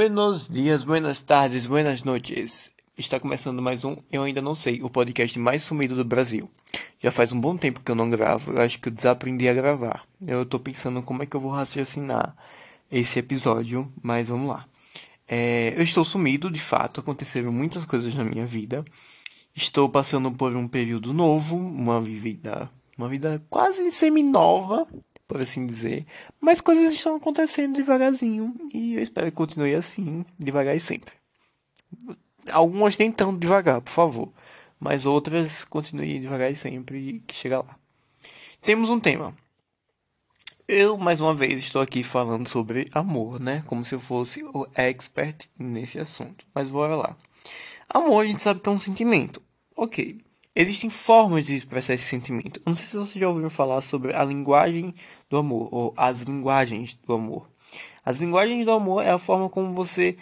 Buenos dias, buenas tardes, buenas noites. Está começando mais um Eu Ainda Não Sei, o podcast mais sumido do Brasil. Já faz um bom tempo que eu não gravo, eu acho que eu desaprendi a gravar. Eu tô pensando como é que eu vou raciocinar esse episódio, mas vamos lá. É, eu estou sumido, de fato, aconteceram muitas coisas na minha vida. Estou passando por um período novo, uma vida, uma vida quase semi-nova, por assim dizer. Mas coisas estão acontecendo devagarzinho e eu espero que continue assim, devagar e sempre. Algumas nem tão devagar, por favor, mas outras continuem devagar e sempre que chega lá. Temos um tema. Eu, mais uma vez, estou aqui falando sobre amor, né? Como se eu fosse o expert nesse assunto. Mas bora lá. Amor, a gente sabe que é um sentimento. Ok. Existem formas de expressar esse sentimento. Eu não sei se você já ouviu falar sobre a linguagem do amor, ou as linguagens do amor. As linguagens do amor é a forma como você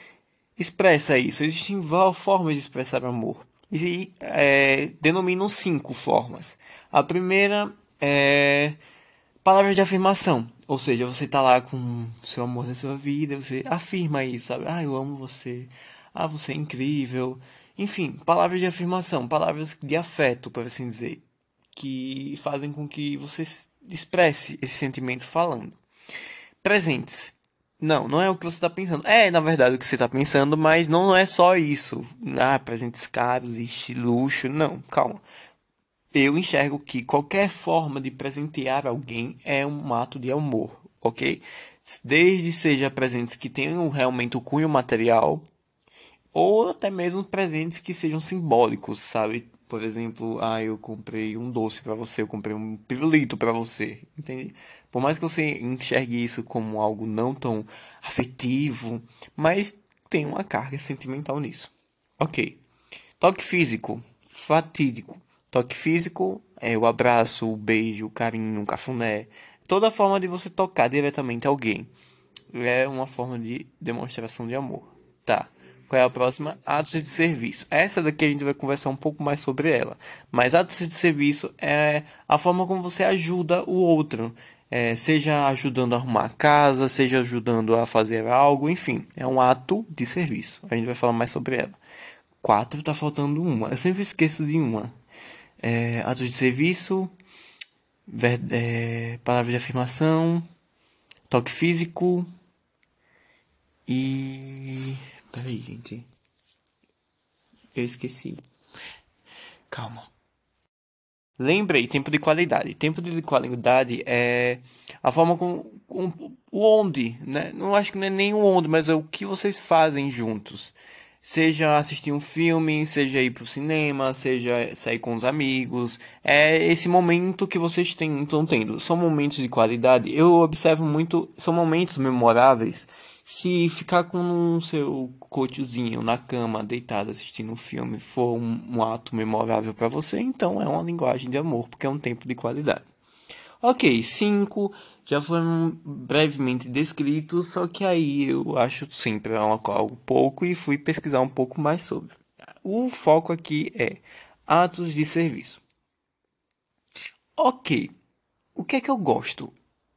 expressa isso. Existem várias formas de expressar amor. E é, denominam cinco formas. A primeira é palavras de afirmação. Ou seja, você está lá com seu amor na sua vida, você afirma isso, sabe? Ah, eu amo você. Ah, você é incrível. Enfim, palavras de afirmação, palavras de afeto, por assim dizer, que fazem com que você expresse esse sentimento falando. Presentes. Não, não é o que você está pensando. É, na verdade, o que você está pensando, mas não é só isso. Ah, presentes caros e luxo. Não, calma. Eu enxergo que qualquer forma de presentear alguém é um ato de amor, ok? Desde seja presentes que tenham realmente o cunho material, ou até mesmo presentes que sejam simbólicos, sabe? Por exemplo, ah, eu comprei um doce para você, eu comprei um pirulito para você, entende? Por mais que você enxergue isso como algo não tão afetivo, mas tem uma carga sentimental nisso. Ok. Toque físico, fatídico. Toque físico é o abraço, o beijo, o carinho, o cafuné. Toda forma de você tocar diretamente alguém é uma forma de demonstração de amor. Tá. Qual é a próxima? Atos de serviço. Essa daqui a gente vai conversar um pouco mais sobre ela. Mas atos de serviço é a forma como você ajuda o outro. É, seja ajudando a arrumar a casa, seja ajudando a fazer algo, enfim, é um ato de serviço. A gente vai falar mais sobre ela. Quatro, tá faltando uma. Eu sempre esqueço de uma. É, atos de serviço, ver, é, palavra de afirmação, toque físico e Peraí, gente. Eu esqueci. Calma. Lembrei, tempo de qualidade. Tempo de qualidade é a forma como, com o onde, né? Não acho que não é nem o onde, mas é o que vocês fazem juntos. Seja assistir um filme, seja ir pro cinema, seja sair com os amigos. É esse momento que vocês têm, estão tendo. São momentos de qualidade. Eu observo muito, são momentos memoráveis se ficar com o seu coachzinho na cama, deitado assistindo um filme, for um, um ato memorável para você, então é uma linguagem de amor, porque é um tempo de qualidade. Ok, cinco já foram brevemente descritos, só que aí eu acho sempre algo pouco e fui pesquisar um pouco mais sobre. O foco aqui é atos de serviço. Ok, o que é que eu gosto?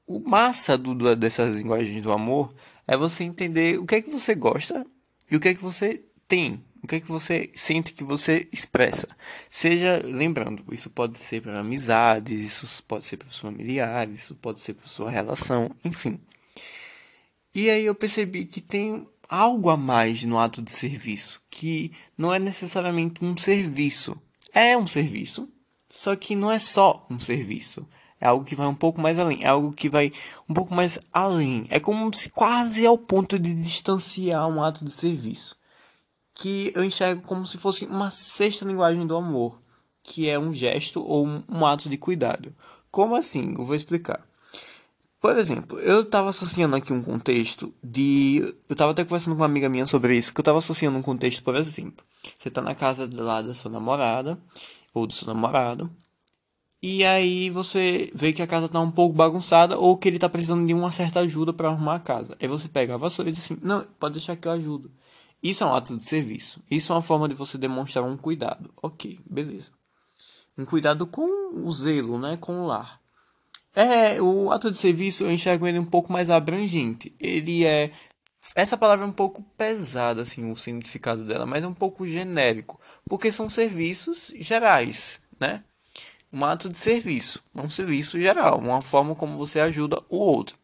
O massa do, dessas linguagens do amor é você entender o que é que você gosta e o que é que você tem, o que é que você sente que você expressa. Seja, lembrando, isso pode ser para amizades, isso pode ser para os familiares, isso pode ser para sua relação, enfim. E aí eu percebi que tem algo a mais no ato de serviço, que não é necessariamente um serviço. É um serviço, só que não é só um serviço. É algo que vai um pouco mais além. É algo que vai um pouco mais além. É como se quase ao ponto de distanciar um ato de serviço. Que eu enxergo como se fosse uma sexta linguagem do amor. Que é um gesto ou um, ato de cuidado. Como assim? Eu vou explicar. Por exemplo, eu estava associando aqui um contexto de. Eu estava até conversando com uma amiga minha sobre isso, que eu estava associando um contexto, por exemplo. Você está na casa lá da sua namorada, ou do seu namorado, e aí você vê que a casa tá um pouco bagunçada ou que ele tá precisando de uma certa ajuda para arrumar a casa. Aí você pega a vassoura e diz assim: "Não, pode deixar que eu ajudo". Isso é um ato de serviço. Isso é uma forma de você demonstrar um cuidado. OK, beleza. Um cuidado com o zelo, né, com o lar. É, o ato de serviço eu enxergo ele um pouco mais abrangente. Ele é essa palavra é um pouco pesada, assim, o significado dela, mas é um pouco genérico, porque são serviços gerais, né? Um ato de serviço, um serviço geral, uma forma como você ajuda o outro.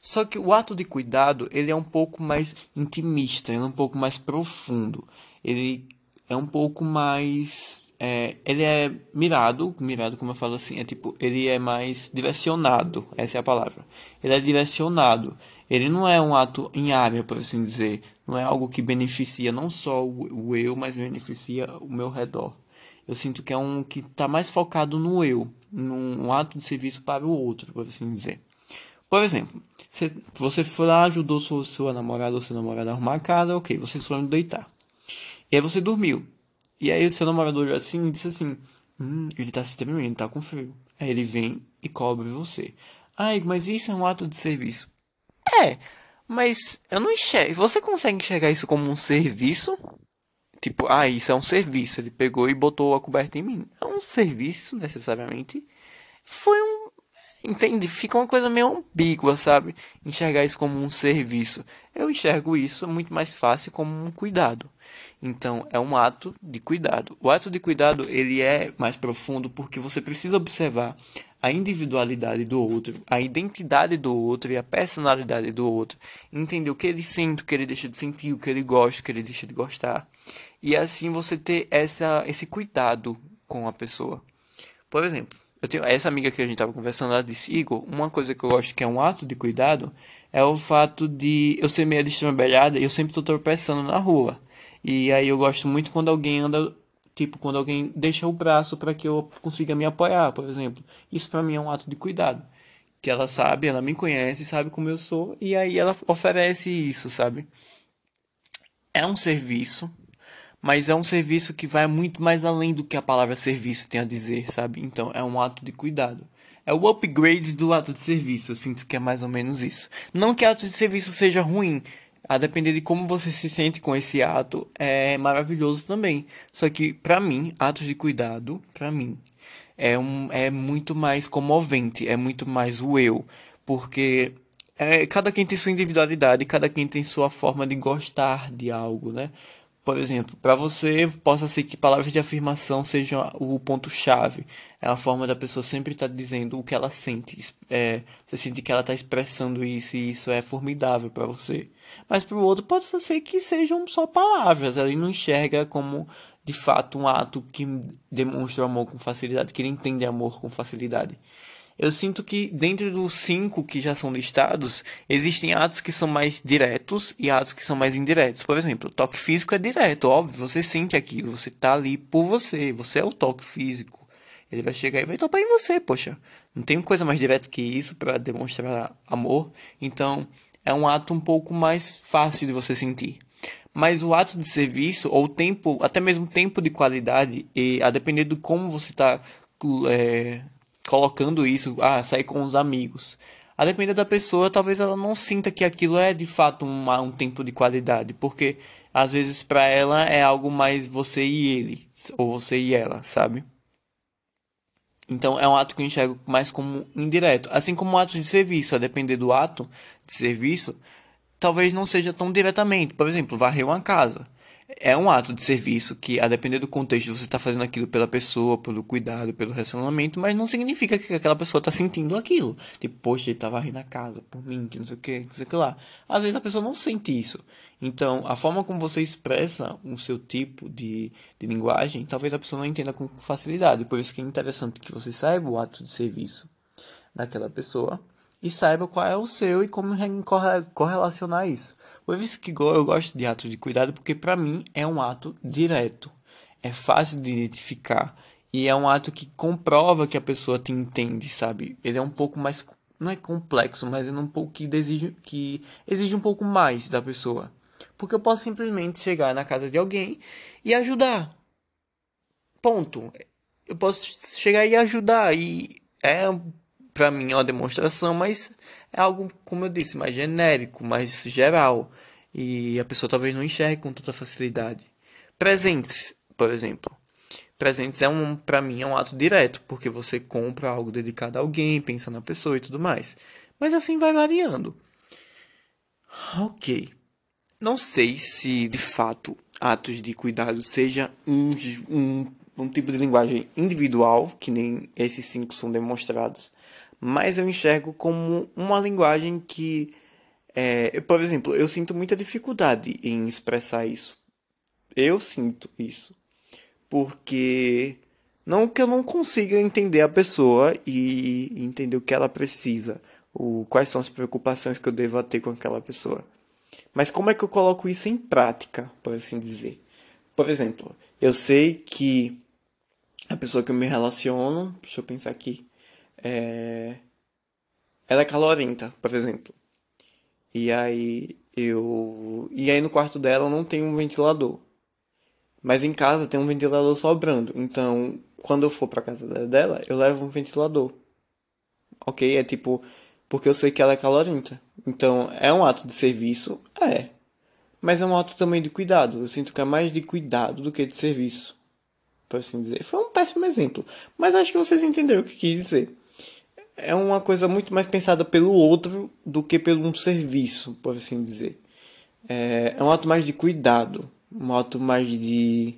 Só que o ato de cuidado, ele é um pouco mais intimista, ele é um pouco mais profundo. Ele é um pouco mais é, ele é mirado, mirado como eu falo assim, é tipo, ele é mais direcionado, essa é a palavra. Ele é direcionado. Ele não é um ato em área, por assim dizer. Não é algo que beneficia não só o, eu, mas beneficia o meu redor. Eu sinto que é um que está mais focado no eu, num um ato de serviço para o outro, por assim dizer. Por exemplo, você foi lá, ajudou sua, sua namorada ou seu namorado a arrumar a casa, ok, vocês foram deitar. E aí você dormiu. E aí seu namorado olhou assim e disse assim: Hum, ele tá se tremendo, tá com frio. Aí ele vem e cobre você. Ai, mas isso é um ato de serviço. É, mas eu não enxergo. Você consegue enxergar isso como um serviço? Tipo, ah, isso é um serviço. Ele pegou e botou a coberta em mim. É um serviço, necessariamente. Foi um. Entende? Fica uma coisa meio ambígua, sabe? Enxergar isso como um serviço. Eu enxergo isso muito mais fácil como um cuidado. Então, é um ato de cuidado. O ato de cuidado, ele é mais profundo porque você precisa observar a individualidade do outro, a identidade do outro e a personalidade do outro, entender o que ele sente, o que ele deixa de sentir, o que ele gosta, o que ele deixa de gostar, e assim você ter essa, esse cuidado com a pessoa. Por exemplo, eu tenho essa amiga que a gente estava conversando, ela disse, Igor, uma coisa que eu gosto que é um ato de cuidado é o fato de eu ser meio destrambelhada e eu sempre estou tropeçando na rua. E aí eu gosto muito quando alguém anda Tipo, quando alguém deixa o braço para que eu consiga me apoiar, por exemplo. Isso para mim é um ato de cuidado. Que ela sabe, ela me conhece, sabe como eu sou, e aí ela oferece isso, sabe? É um serviço, mas é um serviço que vai muito mais além do que a palavra serviço tem a dizer, sabe? Então é um ato de cuidado. É o upgrade do ato de serviço, eu sinto que é mais ou menos isso. Não que ato de serviço seja ruim, a depender de como você se sente com esse ato, é maravilhoso também. Só que, para mim, atos de cuidado, para mim, é, um, é muito mais comovente, é muito mais o eu. Porque é, cada quem tem sua individualidade, cada quem tem sua forma de gostar de algo, né? Por exemplo, para você, possa ser que palavras de afirmação sejam o ponto-chave. É a forma da pessoa sempre estar tá dizendo o que ela sente. É, você sente que ela está expressando isso e isso é formidável para você. Mas para o outro pode ser que sejam só palavras. Ele não enxerga como de fato um ato que demonstra amor com facilidade, que ele entende amor com facilidade. Eu sinto que dentro dos cinco que já são listados, existem atos que são mais diretos e atos que são mais indiretos. Por exemplo, o toque físico é direto, óbvio, você sente aquilo, você tá ali por você, você é o toque físico. Ele vai chegar e vai topar em você, poxa. Não tem coisa mais direta que isso para demonstrar amor. Então, é um ato um pouco mais fácil de você sentir. Mas o ato de serviço, ou tempo, até mesmo tempo de qualidade, e a depender de como você está é, colocando isso, ah, sair com os amigos. A depender da pessoa, talvez ela não sinta que aquilo é de fato um, um tempo de qualidade, porque às vezes para ela é algo mais você e ele, ou você e ela, sabe? Então é um ato que eu enxergo mais como indireto. Assim como atos de serviço, a depender do ato de serviço, talvez não seja tão diretamente. Por exemplo, varrer uma casa é um ato de serviço que, a depender do contexto, você está fazendo aquilo pela pessoa, pelo cuidado, pelo relacionamento, mas não significa que aquela pessoa está sentindo aquilo. Tipo, poxa, ele estava rindo na casa por mim, que não sei o que, não sei o que lá. Às vezes a pessoa não sente isso. Então, a forma como você expressa o seu tipo de, de linguagem, talvez a pessoa não entenda com facilidade. Por isso que é interessante que você saiba o ato de serviço daquela pessoa e saiba qual é o seu e como correlacionar isso. Por isso que eu gosto de atos de cuidado, porque para mim é um ato direto, é fácil de identificar e é um ato que comprova que a pessoa te entende, sabe? Ele é um pouco mais não é complexo, mas é um pouco que exige que exige um pouco mais da pessoa. Porque eu posso simplesmente chegar na casa de alguém e ajudar. Ponto. Eu posso chegar e ajudar e é para mim é uma demonstração, mas é algo, como eu disse, mais genérico, mais geral. E a pessoa talvez não enxergue com tanta facilidade. Presentes, por exemplo. Presentes é um, para mim, é um ato direto, porque você compra algo dedicado a alguém, pensa na pessoa e tudo mais. Mas assim vai variando. Ok. não sei se de fato atos de cuidado seja um, um, um tipo de linguagem individual, que nem esses cinco são demonstrados, mas eu enxergo como uma linguagem que, é, por exemplo, eu sinto muita dificuldade em expressar isso. Eu sinto isso. Porque não que eu não consiga entender a pessoa e entender o que ela precisa, o, quais são as preocupações que eu devo ter com aquela pessoa. Mas como é que eu coloco isso em prática, por assim dizer? Por exemplo, eu sei que a pessoa que eu me relaciono, deixa eu pensar aqui, é... ela é calorenta, por exemplo. E aí eu e aí no quarto dela não tem um ventilador. Mas em casa tem um ventilador sobrando. Então, quando eu for para casa dela, eu levo um ventilador. OK? É tipo porque eu sei que ela é calorenta. Então, é um ato de serviço? É. Mas é um ato também de cuidado. Eu sinto que é mais de cuidado do que de serviço. Por assim dizer. Foi um péssimo exemplo. Mas acho que vocês entenderam o que quis dizer. É uma coisa muito mais pensada pelo outro do que pelo um serviço, por assim dizer. É, é um ato mais de cuidado. Um ato mais de,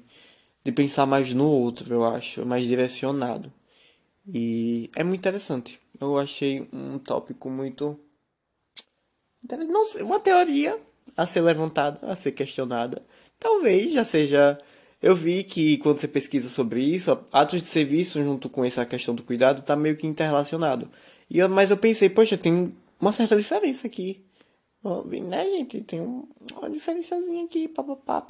de pensar mais no outro, eu acho. Mais direcionado. E é muito interessante. Eu achei um tópico muito. Não uma teoria a ser levantada, a ser questionada. Talvez já seja. Eu vi que quando você pesquisa sobre isso, atos de serviço junto com essa questão do cuidado está meio que interrelacionado. E eu, mas eu pensei, poxa, tem uma certa diferença aqui. Né, gente? Tem uma diferençazinha aqui, papapá.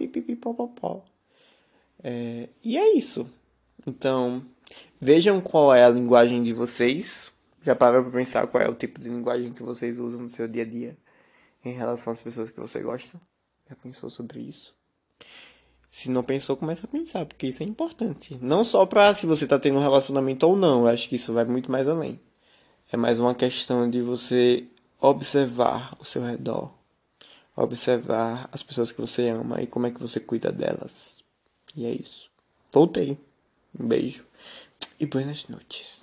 É, e é isso. Então, vejam qual é a linguagem de vocês. Já parou para pensar qual é o tipo de linguagem que vocês usam no seu dia a dia em relação às pessoas que você gosta? Já pensou sobre isso? Se não pensou, começa a pensar, porque isso é importante. Não só para se você tá tendo um relacionamento ou não, eu acho que isso vai muito mais além. É mais uma questão de você observar o seu redor, observar as pessoas que você ama e como é que você cuida delas. E é isso. Voltei. Um beijo e boas noites.